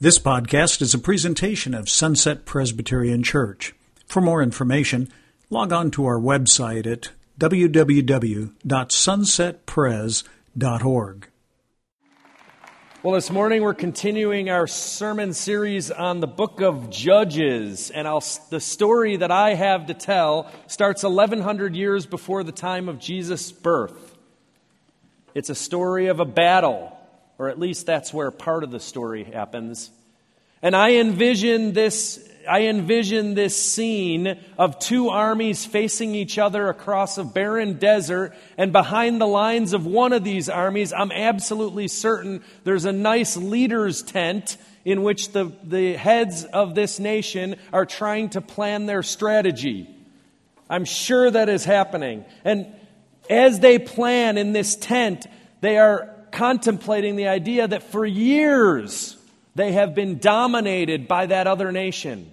This podcast is a presentation of Sunset Presbyterian Church. For more information, log on to our website at www.sunsetpres.org. Well, this morning we're continuing our sermon series on the book of Judges, and I'll, the story that I have to tell starts 1100 years before the time of Jesus' birth. It's a story of a battle or at least that's where part of the story happens. And I envision this I envision this scene of two armies facing each other across a barren desert, and behind the lines of one of these armies, I'm absolutely certain there's a nice leader's tent in which the, the heads of this nation are trying to plan their strategy. I'm sure that is happening. And as they plan in this tent, they are contemplating the idea that for years they have been dominated by that other nation,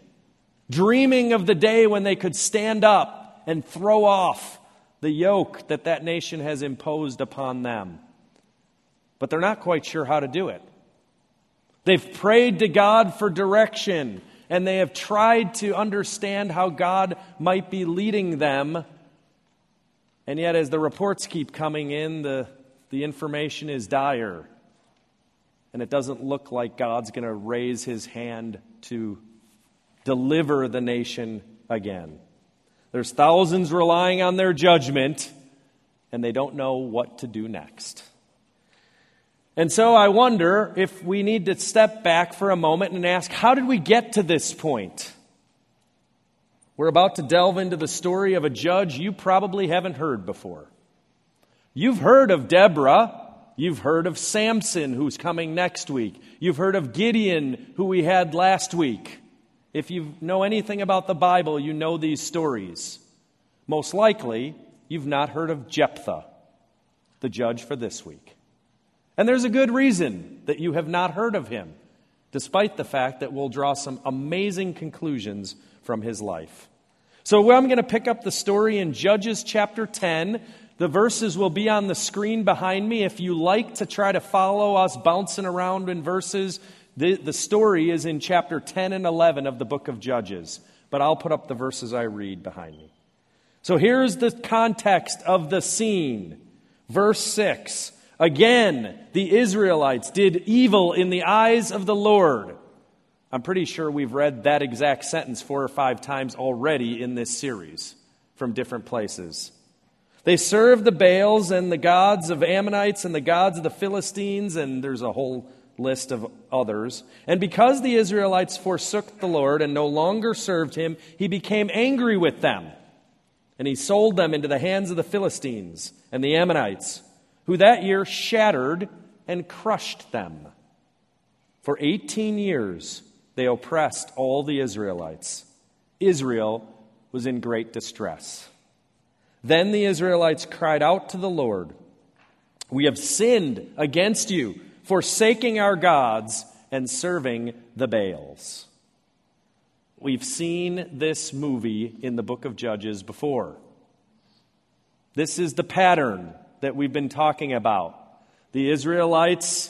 dreaming of the day when they could stand up and throw off the yoke that that nation has imposed upon them. But they're not quite sure how to do it. They've prayed to God for direction and they have tried to understand how God might be leading them. And yet, as the reports keep coming in, the the information is dire, and it doesn't look like God's going to raise his hand to deliver the nation again. There's thousands relying on their judgment, and they don't know what to do next. And so I wonder if we need to step back for a moment and ask how did we get to this point? We're about to delve into the story of a judge you probably haven't heard before. You've heard of Deborah. You've heard of Samson, who's coming next week. You've heard of Gideon, who we had last week. If you know anything about the Bible, you know these stories. Most likely, you've not heard of Jephthah, the judge for this week. And there's a good reason that you have not heard of him, despite the fact that we'll draw some amazing conclusions from his life. So I'm going to pick up the story in Judges chapter 10, the verses will be on the screen behind me. If you like to try to follow us bouncing around in verses, the, the story is in chapter 10 and 11 of the book of Judges. But I'll put up the verses I read behind me. So here's the context of the scene. Verse 6 Again, the Israelites did evil in the eyes of the Lord. I'm pretty sure we've read that exact sentence four or five times already in this series from different places. They served the Baals and the gods of Ammonites and the gods of the Philistines, and there's a whole list of others. And because the Israelites forsook the Lord and no longer served him, he became angry with them. And he sold them into the hands of the Philistines and the Ammonites, who that year shattered and crushed them. For 18 years, they oppressed all the Israelites. Israel was in great distress. Then the Israelites cried out to the Lord, We have sinned against you, forsaking our gods and serving the Baals. We've seen this movie in the book of Judges before. This is the pattern that we've been talking about. The Israelites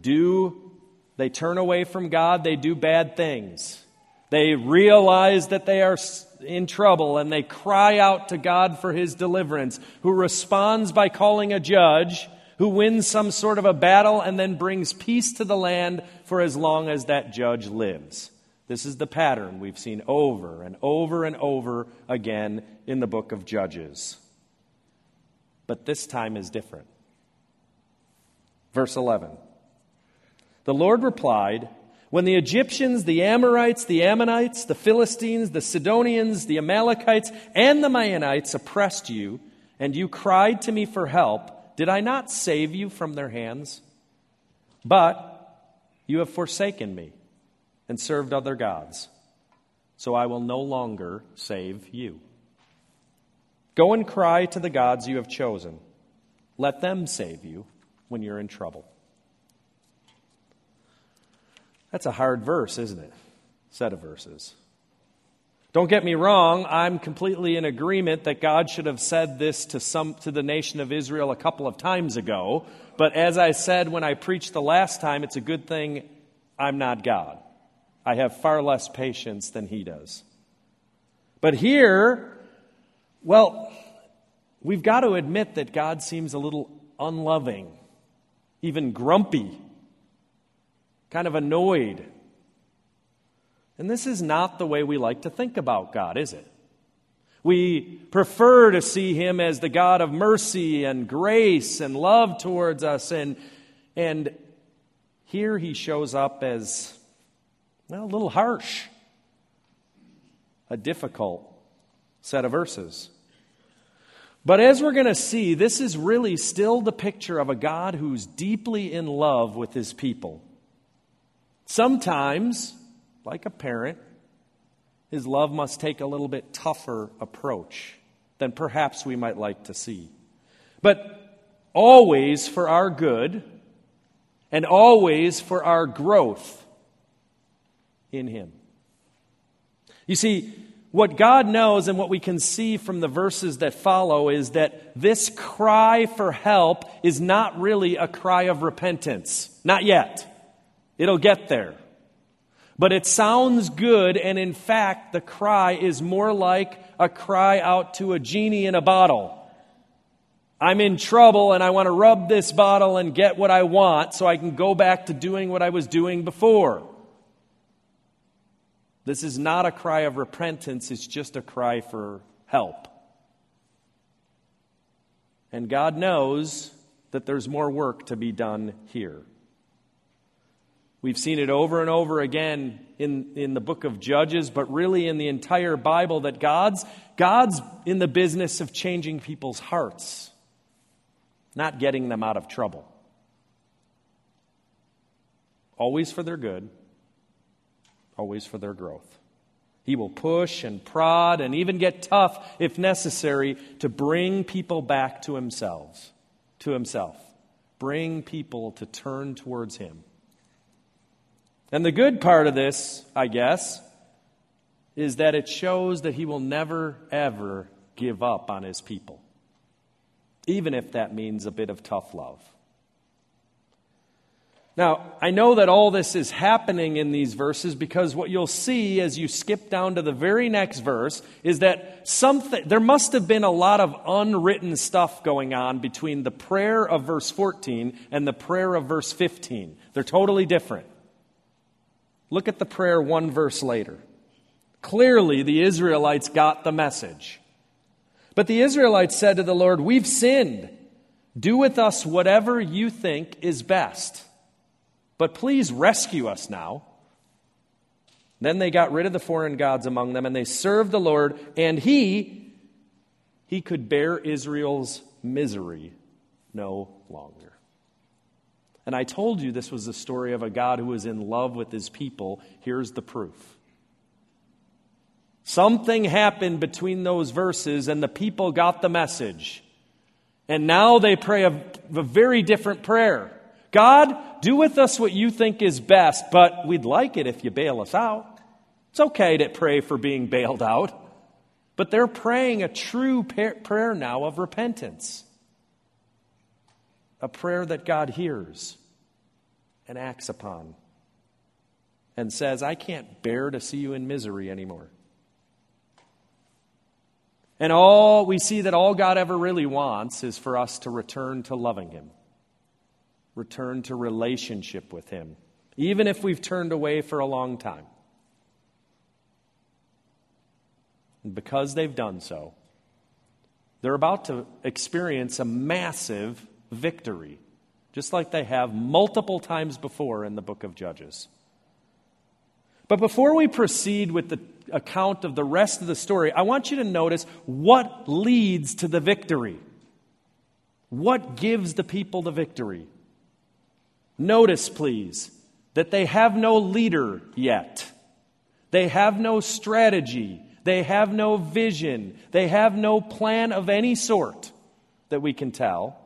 do, they turn away from God, they do bad things. They realize that they are in trouble and they cry out to God for his deliverance, who responds by calling a judge who wins some sort of a battle and then brings peace to the land for as long as that judge lives. This is the pattern we've seen over and over and over again in the book of Judges. But this time is different. Verse 11 The Lord replied, when the Egyptians, the Amorites, the Ammonites, the Philistines, the Sidonians, the Amalekites, and the Maonites oppressed you, and you cried to me for help, did I not save you from their hands? But you have forsaken me and served other gods, so I will no longer save you. Go and cry to the gods you have chosen. Let them save you when you're in trouble. That's a hard verse, isn't it? Set of verses. Don't get me wrong, I'm completely in agreement that God should have said this to some to the nation of Israel a couple of times ago, but as I said when I preached the last time, it's a good thing I'm not God. I have far less patience than he does. But here, well, we've got to admit that God seems a little unloving, even grumpy, kind of annoyed. And this is not the way we like to think about God, is it? We prefer to see him as the God of mercy and grace and love towards us. And, and here he shows up as well, a little harsh, a difficult set of verses. But as we're going to see, this is really still the picture of a God who's deeply in love with his people. Sometimes, like a parent, his love must take a little bit tougher approach than perhaps we might like to see. But always for our good and always for our growth in him. You see, what God knows and what we can see from the verses that follow is that this cry for help is not really a cry of repentance. Not yet. It'll get there. But it sounds good, and in fact, the cry is more like a cry out to a genie in a bottle. I'm in trouble and I want to rub this bottle and get what I want so I can go back to doing what I was doing before. This is not a cry of repentance, it's just a cry for help. And God knows that there's more work to be done here. We've seen it over and over again in, in the book of Judges, but really in the entire Bible that God's, God's in the business of changing people's hearts, not getting them out of trouble. Always for their good, always for their growth. He will push and prod and even get tough if necessary to bring people back to themselves, to himself. Bring people to turn towards him. And the good part of this, I guess, is that it shows that he will never, ever give up on his people, even if that means a bit of tough love. Now, I know that all this is happening in these verses because what you'll see as you skip down to the very next verse is that something, there must have been a lot of unwritten stuff going on between the prayer of verse 14 and the prayer of verse 15. They're totally different. Look at the prayer one verse later. Clearly, the Israelites got the message. But the Israelites said to the Lord, We've sinned. Do with us whatever you think is best. But please rescue us now. Then they got rid of the foreign gods among them and they served the Lord, and he he could bear Israel's misery no longer. And I told you this was the story of a God who was in love with his people. Here's the proof. Something happened between those verses, and the people got the message. And now they pray a, a, very different prayer God, do with us what you think is best, but we'd like it if you bail us out. It's okay to pray for being bailed out, but they're praying a true prayer now of repentance a prayer that God hears and acts upon and says, I can't bear to see you in misery anymore. And all we see that all God ever really wants is for us to return to loving Him, return to relationship with Him, even if we've turned away for a long time. And because they've done so, they're about to experience a massive victory, just like they have multiple times before in the book of Judges. But before we proceed with the account of the rest of the story, I want you to notice what leads to the victory. What gives the people the victory? Notice, please, that they have no leader yet. They have no strategy. They have no vision. They have no plan of any sort that we can tell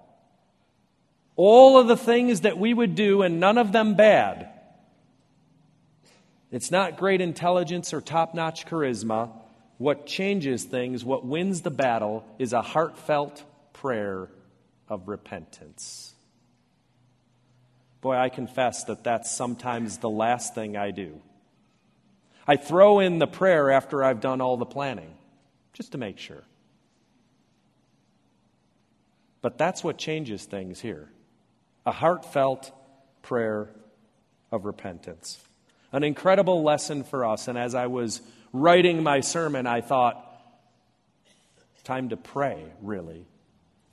all of the things that we would do, and none of them bad. It's not great intelligence or top notch charisma. What changes things, what wins the battle, is a heartfelt prayer of repentance. Boy, I confess that that's sometimes the last thing I do. I throw in the prayer after I've done all the planning, just to make sure. But that's what changes things here a heartfelt prayer of repentance. An incredible lesson for us. And as I was writing my sermon, I thought, time to pray, really,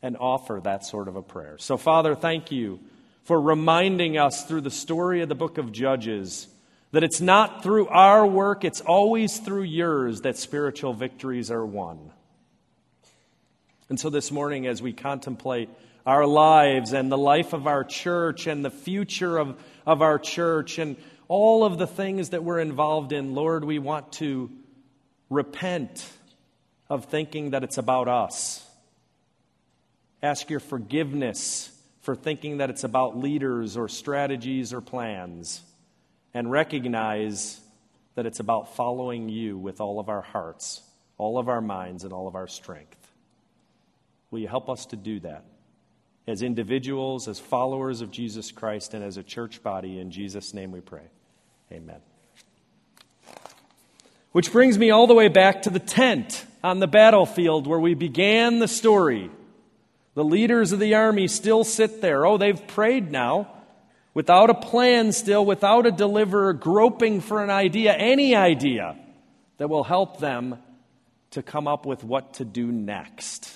and offer that sort of a prayer. So, Father, thank you for reminding us through the story of the book of Judges that it's not through our work, it's always through yours that spiritual victories are won. And so this morning, as we contemplate our lives and the life of our church and the future of, of our church and all of the things that we're involved in, Lord, we want to repent of thinking that it's about us. Ask your forgiveness for thinking that it's about leaders or strategies or plans. And recognize that it's about following you with all of our hearts, all of our minds, and all of our strength. Will you help us to do that? As individuals, as followers of Jesus Christ, and as a church body, in Jesus' name we pray. Amen. Which brings me all the way back to the tent on the battlefield where we began the story. The leaders of the army still sit there. Oh, they've prayed now. Without a plan, still, without a deliverer, groping for an idea, any idea that will help them to come up with what to do next.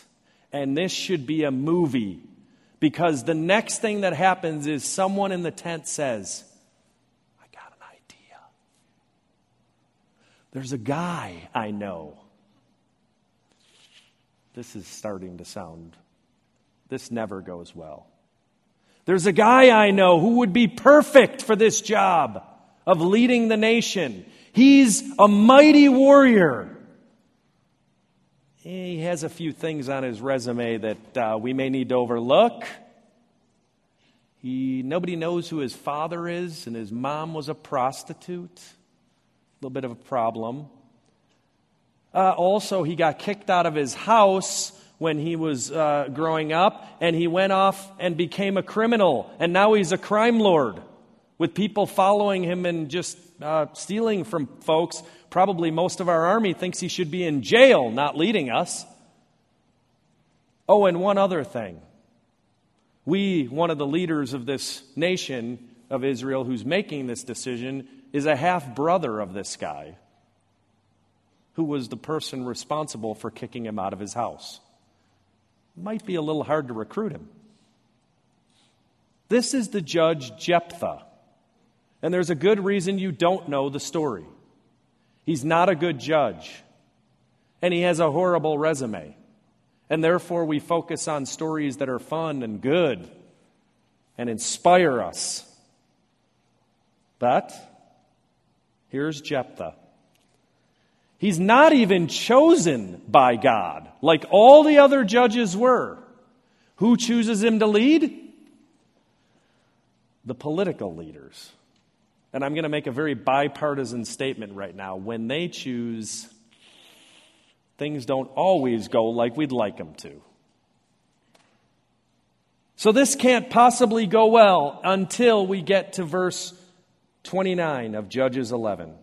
And this should be a movie because the next thing that happens is someone in the tent says, I got an idea. There's a guy I know. This is starting to sound, this never goes well. There's a guy I know who would be perfect for this job of leading the nation. He's a mighty warrior. He has a few things on his resume that uh, we may need to overlook. He, nobody knows who his father is, and his mom was a prostitute. A little bit of a problem. Uh, also, he got kicked out of his house when he was uh, growing up, and he went off and became a criminal, and now he's a crime lord with people following him and just uh, stealing from folks probably most of our army thinks he should be in jail, not leading us. Oh, and one other thing. We, one of the leaders of this nation of Israel who's making this decision, is a half brother of this guy who was the person responsible for kicking him out of his house. Might be a little hard to recruit him. This is the judge Jephthah. And there's a good reason you don't know the story. He's not a good judge, and he has a horrible resume. And therefore, we focus on stories that are fun and good and inspire us. But here's Jephthah. He's not even chosen by God like all the other judges were. Who chooses him to lead? The political leaders. And I'm going to make a very bipartisan statement right now. When they choose, things don't always go like we'd like them to. So this can't possibly go well until we get to verse 29 of Judges 11.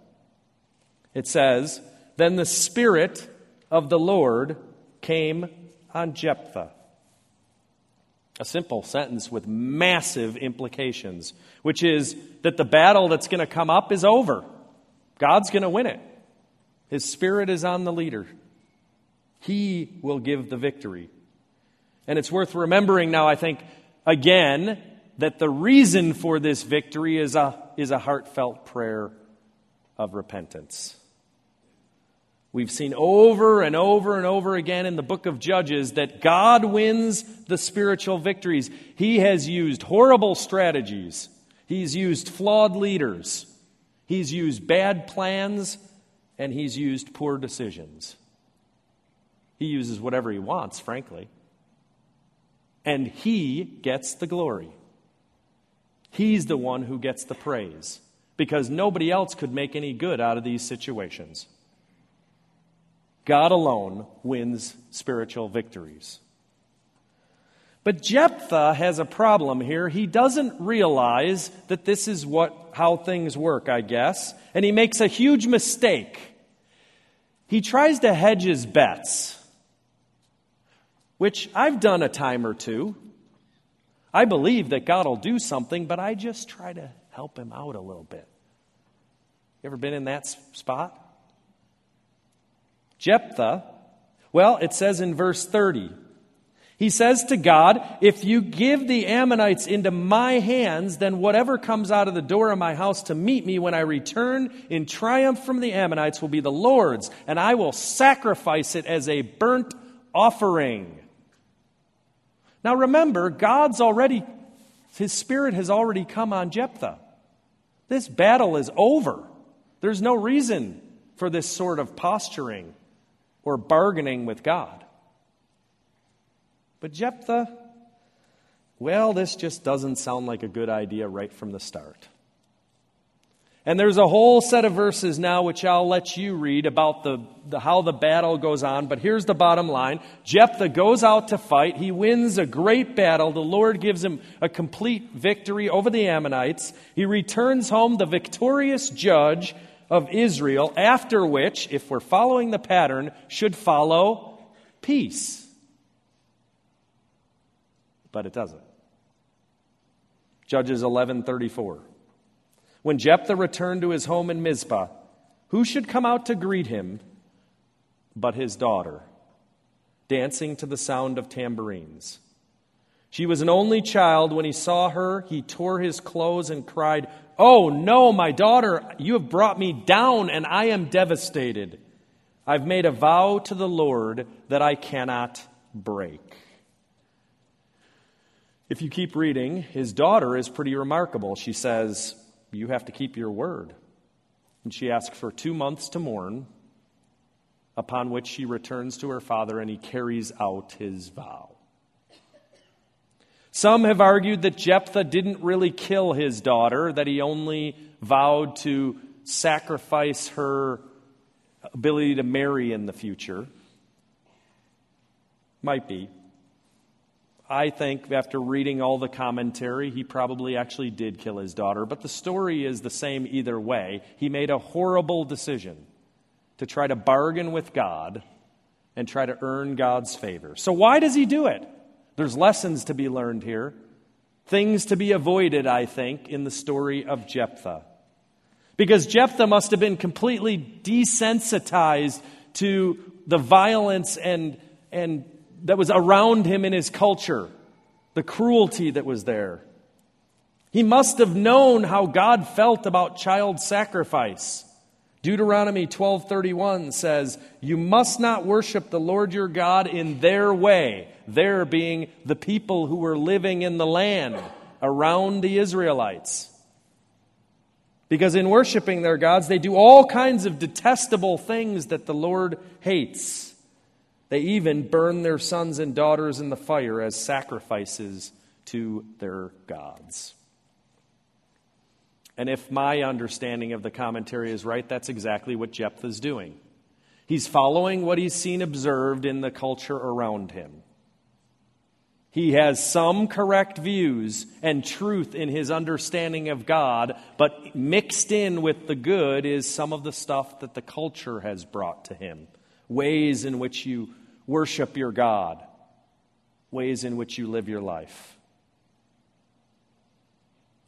It says, Then the Spirit of the Lord came on Jephthah a simple sentence with massive implications, which is that the battle that's going to come up is over. God's going to win it. His spirit is on the leader. He will give the victory. And it's worth remembering now, I think, again, that the reason for this victory is a, is a heartfelt prayer of repentance. We've seen over and over and over again in the book of Judges that God wins the spiritual victories. He has used horrible strategies, He's used flawed leaders, He's used bad plans, and He's used poor decisions. He uses whatever He wants, frankly. And He gets the glory. He's the one who gets the praise because nobody else could make any good out of these situations. God alone wins spiritual victories. But Jephthah has a problem here. He doesn't realize that this is what how things work, I guess, and he makes a huge mistake. He tries to hedge his bets, which I've done a time or two. I believe that God will do something, but I just try to help him out a little bit. You ever been in that spot? Jephthah, well, it says in verse 30. He says to God, If you give the Ammonites into my hands, then whatever comes out of the door of my house to meet me when I return in triumph from the Ammonites will be the Lord's, and I will sacrifice it as a burnt offering. Now remember, God's already, his spirit has already come on Jephthah. This battle is over. There's no reason for this sort of posturing or bargaining with God. But Jephthah, well, this just doesn't sound like a good idea right from the start. And there's a whole set of verses now which I'll let you read about the, the, how the battle goes on. But here's the bottom line Jephthah goes out to fight. He wins a great battle. The Lord gives him a complete victory over the Ammonites. He returns home the victorious judge of Israel, after which, if we're following the pattern, should follow peace. But it doesn't. Judges 11:34. When Jephthah returned to his home in Mizpah, who should come out to greet him but his daughter, dancing to the sound of tambourines? She was an only child. When he saw her, he tore his clothes and cried, Oh, no, my daughter, you have brought me down, and I am devastated. I've made a vow to the Lord that I cannot break. If you keep reading, his daughter is pretty remarkable. She says, You have to keep your word. And she asks for two months to mourn, upon which she returns to her father and he carries out his vow. Some have argued that Jephthah didn't really kill his daughter, that he only vowed to sacrifice her ability to marry in the future. Might be. I think after reading all the commentary, he probably actually did kill his daughter, but the story is the same either way. He made a horrible decision to try to bargain with God and try to earn God's favor. So, why does he do it? There's lessons to be learned here, things to be avoided, I think, in the story of Jephthah. Because Jephthah must have been completely desensitized to the violence and, and that was around him in his culture, the cruelty that was there. He must have known how God felt about child sacrifice. Deuteronomy 12:31 says, "You must not worship the Lord your God in their way." There being the people who were living in the land around the Israelites. Because in worshiping their gods, they do all kinds of detestable things that the Lord hates. They even burn their sons and daughters in the fire as sacrifices to their gods. And if my understanding of the commentary is right, that's exactly what Jephthah's doing. He's following what he's seen observed in the culture around him. He has some correct views and truth in his understanding of God, but mixed in with the good is some of the stuff that the culture has brought to him ways in which you worship your God, ways in which you live your life.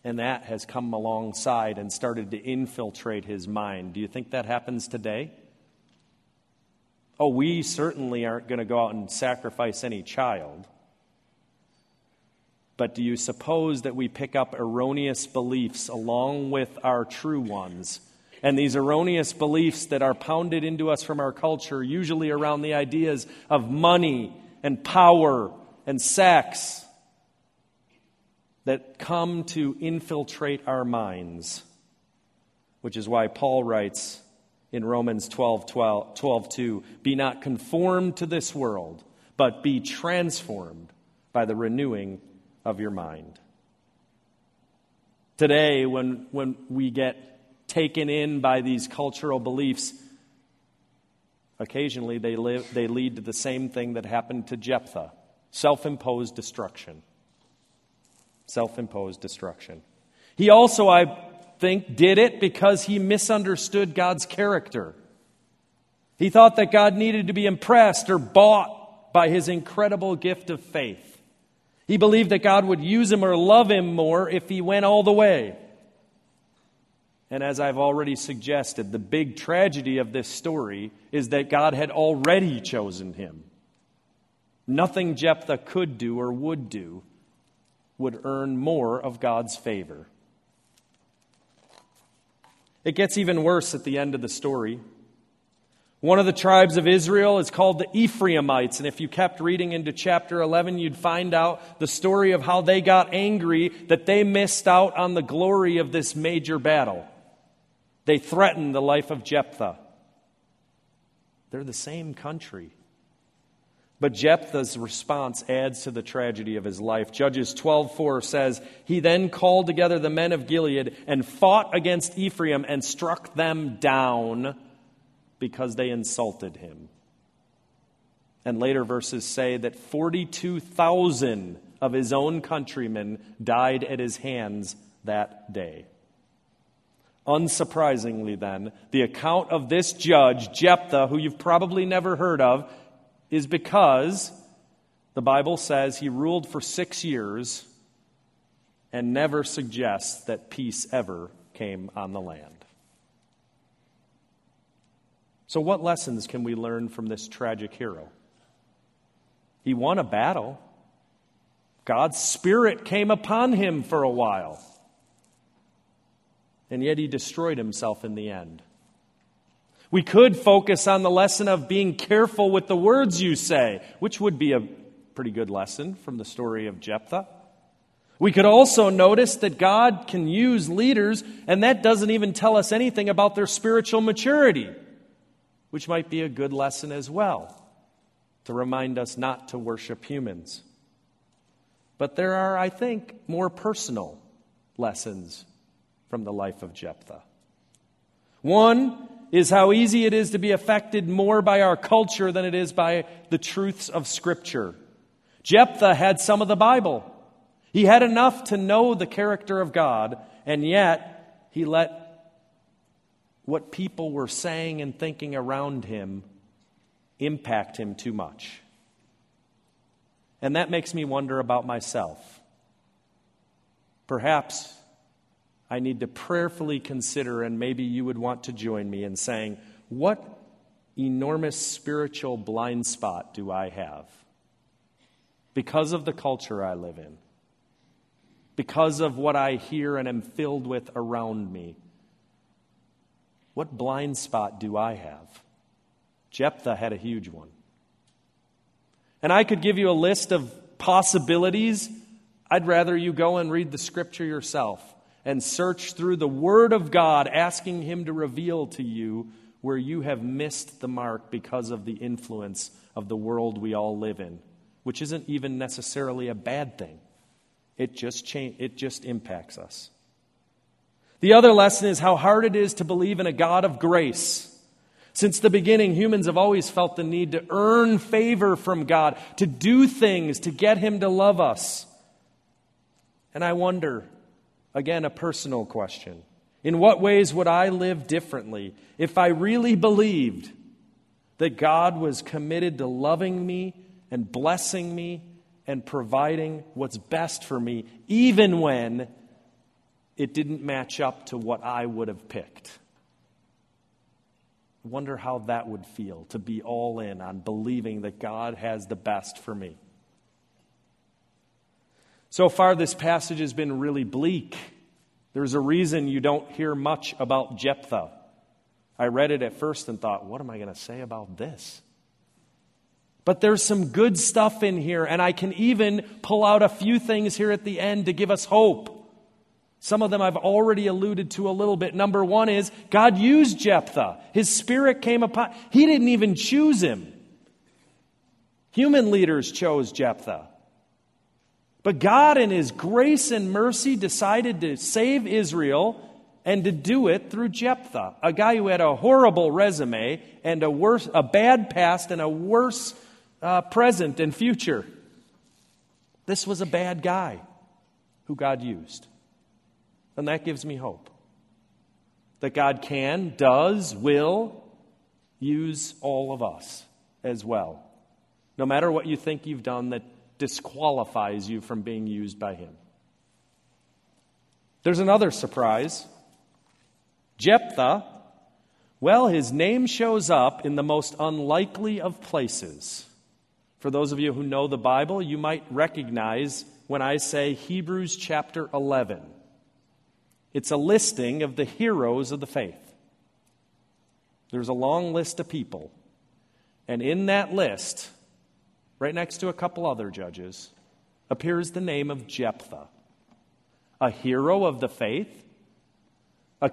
And that has come alongside and started to infiltrate his mind. Do you think that happens today? Oh, we certainly aren't going to go out and sacrifice any child. But do you suppose that we pick up erroneous beliefs along with our true ones and these erroneous beliefs that are pounded into us from our culture, usually around the ideas of money and power and sex, that come to infiltrate our minds. Which is why Paul writes in Romans 12, 12, 12 2, Be not conformed to this world, but be transformed by the renewing of your mind. Today, when, when we get taken in by these cultural beliefs, occasionally they, live, they lead to the same thing that happened to Jephthah self imposed destruction. Self imposed destruction. He also, I think, did it because he misunderstood God's character. He thought that God needed to be impressed or bought by his incredible gift of faith. He believed that God would use him or love him more if he went all the way. And as I've already suggested, the big tragedy of this story is that God had already chosen him. Nothing Jephthah could do or would do would earn more of God's favor. It gets even worse at the end of the story. One of the tribes of Israel is called the Ephraimites. And if you kept reading into chapter 11, you'd find out the story of how they got angry that they missed out on the glory of this major battle. They threatened the life of Jephthah. They're the same country. But Jephthah's response adds to the tragedy of his life. Judges 12:4 says, "He then called together the men of Gilead and fought against Ephraim and struck them down because they insulted him." And later verses say that 42,000 of his own countrymen died at his hands that day. Unsurprisingly, then, the account of this judge, Jephthah, who you've probably never heard of, is because the Bible says he ruled for six years and never suggests that peace ever came on the land. So, what lessons can we learn from this tragic hero? He won a battle. God's Spirit came upon him for a while and yet he destroyed himself in the end. We could focus on the lesson of being careful with the words you say, which would be a pretty good lesson from the story of Jephthah. We could also notice that God can use leaders, and that doesn't even tell us anything about their spiritual maturity, which might be a good lesson as well to remind us not to worship humans. But there are, I think, more personal lessons from the life of Jephthah. One is how easy it is to be affected more by our culture than it is by the truths of Scripture. Jephthah had some of the Bible. He had enough to know the character of God, and yet he let what people were saying and thinking around him impact him too much. And that makes me wonder about myself. Perhaps I need to prayerfully consider, and maybe you would want to join me in saying, What enormous spiritual blind spot do I have? Because of the culture I live in, because of what I hear and am filled with around me. What blind spot do I have? Jephthah had a huge one. And I could give you a list of possibilities. I'd rather you go and read the scripture yourself and search through the Word of God, asking Him to reveal to you where you have missed the mark because of the influence of the world we all live in, which isn't even necessarily a bad thing. It just, cha- it just impacts us. The other lesson is how hard it is to believe in a God of grace. Since the beginning, humans have always felt the need to earn favor from God, to do things to get Him to love us. And I wonder Again, a personal question. In what ways would I live differently if I really believed that God was committed to loving me and blessing me and providing what's best for me, even when it didn't match up to what I would have picked? I wonder how that would feel to be all in on believing that God has the best for me. So far, this passage has been really bleak. There's a reason you don't hear much about Jephthah. I read it at first and thought, what am I going to say about this? But there's some good stuff in here, and I can even pull out a few things here at the end to give us hope. Some of them I've already alluded to a little bit. Number one is God used Jephthah. His spirit came upon, he didn't even choose him. Human leaders chose Jephthah. But God, in His grace and mercy, decided to save Israel and to do it through Jephthah, a guy who had a horrible resume and a, worse, a bad past and a worse uh, present and future. This was a bad guy who God used. And that gives me hope that God can, does, will use all of us as well, no matter what you think you've done that disqualifies you from being used by Him. There's another surprise. Jephthah, well, his name shows up in the most unlikely of places. For those of you who know the Bible, you might recognize when I say Hebrews chapter 11. It's a listing of the heroes of the faith. There's a long list of people. And in that list, right next to a couple other judges, appears the name of Jephthah, a hero of the faith, a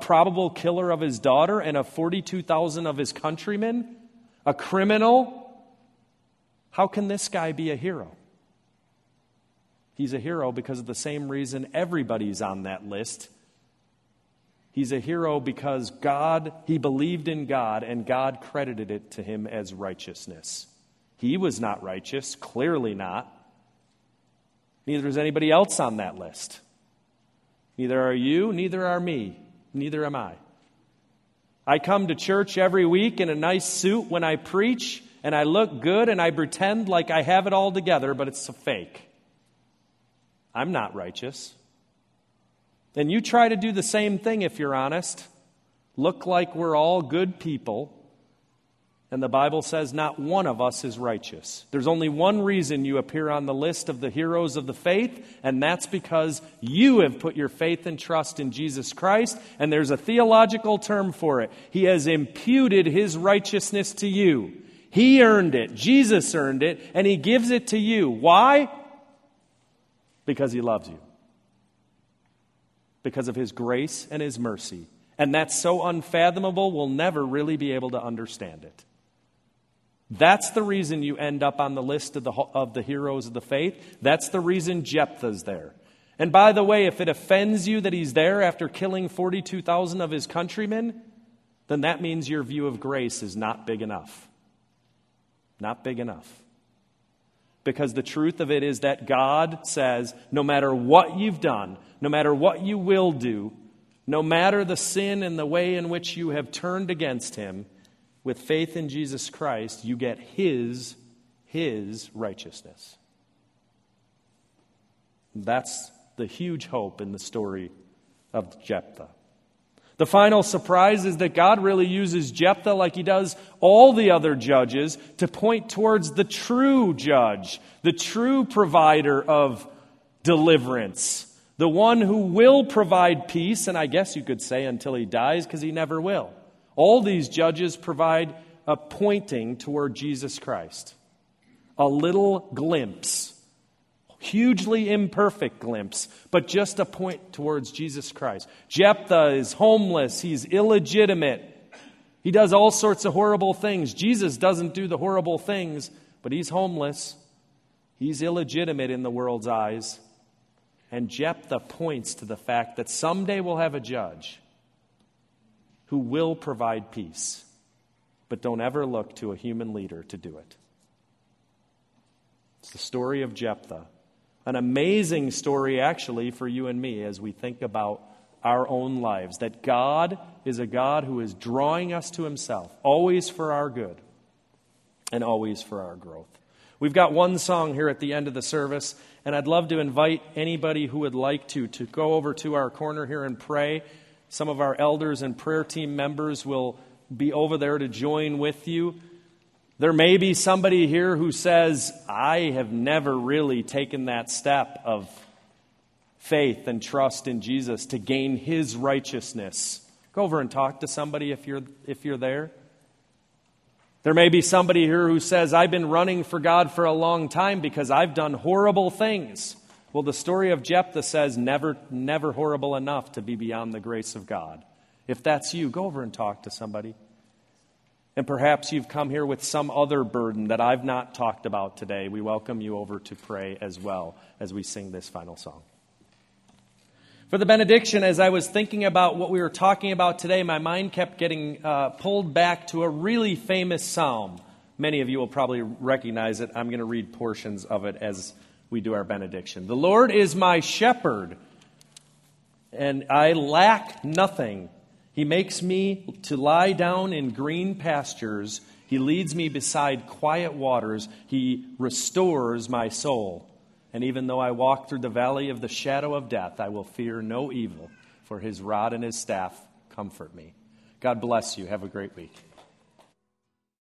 probable killer of his daughter and of 42,000 of his countrymen, a criminal. How can this guy be a hero? He's a hero because of the same reason everybody's on that list. He's a hero because God, he believed in God and God credited it to him as righteousness. He was not righteous, clearly not. Neither is anybody else on that list. Neither are you, neither are me, neither am I. I come to church every week in a nice suit when I preach, and I look good and I pretend like I have it all together, but it's a fake. I'm not righteous. And you try to do the same thing if you're honest. Look like we're all good people. And the Bible says not one of us is righteous. There's only one reason you appear on the list of the heroes of the faith, and that's because you have put your faith and trust in Jesus Christ, and there's a theological term for it. He has imputed his righteousness to you. He earned it, Jesus earned it, and he gives it to you. Why? Because he loves you. Because of his grace and his mercy. And that's so unfathomable, we'll never really be able to understand it. That's the reason you end up on the list of the, of the heroes of the faith. That's the reason Jephthah's there. And by the way, if it offends you that he's there after killing 42,000 of his countrymen, then that means your view of grace is not big enough. Not big enough. Because the truth of it is that God says no matter what you've done, no matter what you will do, no matter the sin and the way in which you have turned against Him, with faith in Jesus Christ, you get His, His righteousness. That's the huge hope in the story of Jephthah. The final surprise is that God really uses Jephthah, like he does all the other judges, to point towards the true judge, the true provider of deliverance, the one who will provide peace, and I guess you could say until he dies, because he never will. All these judges provide a pointing toward Jesus Christ, a little glimpse hugely imperfect glimpse, but just a point towards Jesus Christ. Jephthah is homeless, he's illegitimate, he does all sorts of horrible things. Jesus doesn't do the horrible things, but he's homeless, he's illegitimate in the world's eyes. And Jephthah points to the fact that someday we'll have a judge who will provide peace. But don't ever look to a human leader to do it. It's the story of Jephthah an amazing story, actually, for you and me as we think about our own lives. That God is a God who is drawing us to Himself, always for our good and always for our growth. We've got one song here at the end of the service, and I'd love to invite anybody who would like to to go over to our corner here and pray. Some of our elders and prayer team members will be over there to join with you. There may be somebody here who says, I have never really taken that step of faith and trust in Jesus to gain his righteousness. Go over and talk to somebody if you're, if you're there. There may be somebody here who says, I've been running for God for a long time because I've done horrible things. Well, the story of Jephthah says, never, never horrible enough to be beyond the grace of God. If that's you, go over and talk to somebody. And perhaps you've come here with some other burden that I've not talked about today. We welcome you over to pray as well as we sing this final song. For the benediction, as I was thinking about what we were talking about today, my mind kept getting uh, pulled back to a really famous psalm. Many of you will probably recognize it. I'm going to read portions of it as we do our benediction. The Lord is my shepherd, and I lack nothing. He makes me to lie down in green pastures. He leads me beside quiet waters. He restores my soul. And even though I walk through the valley of the shadow of death, I will fear no evil, for his rod and his staff comfort me. God bless you. Have a great week.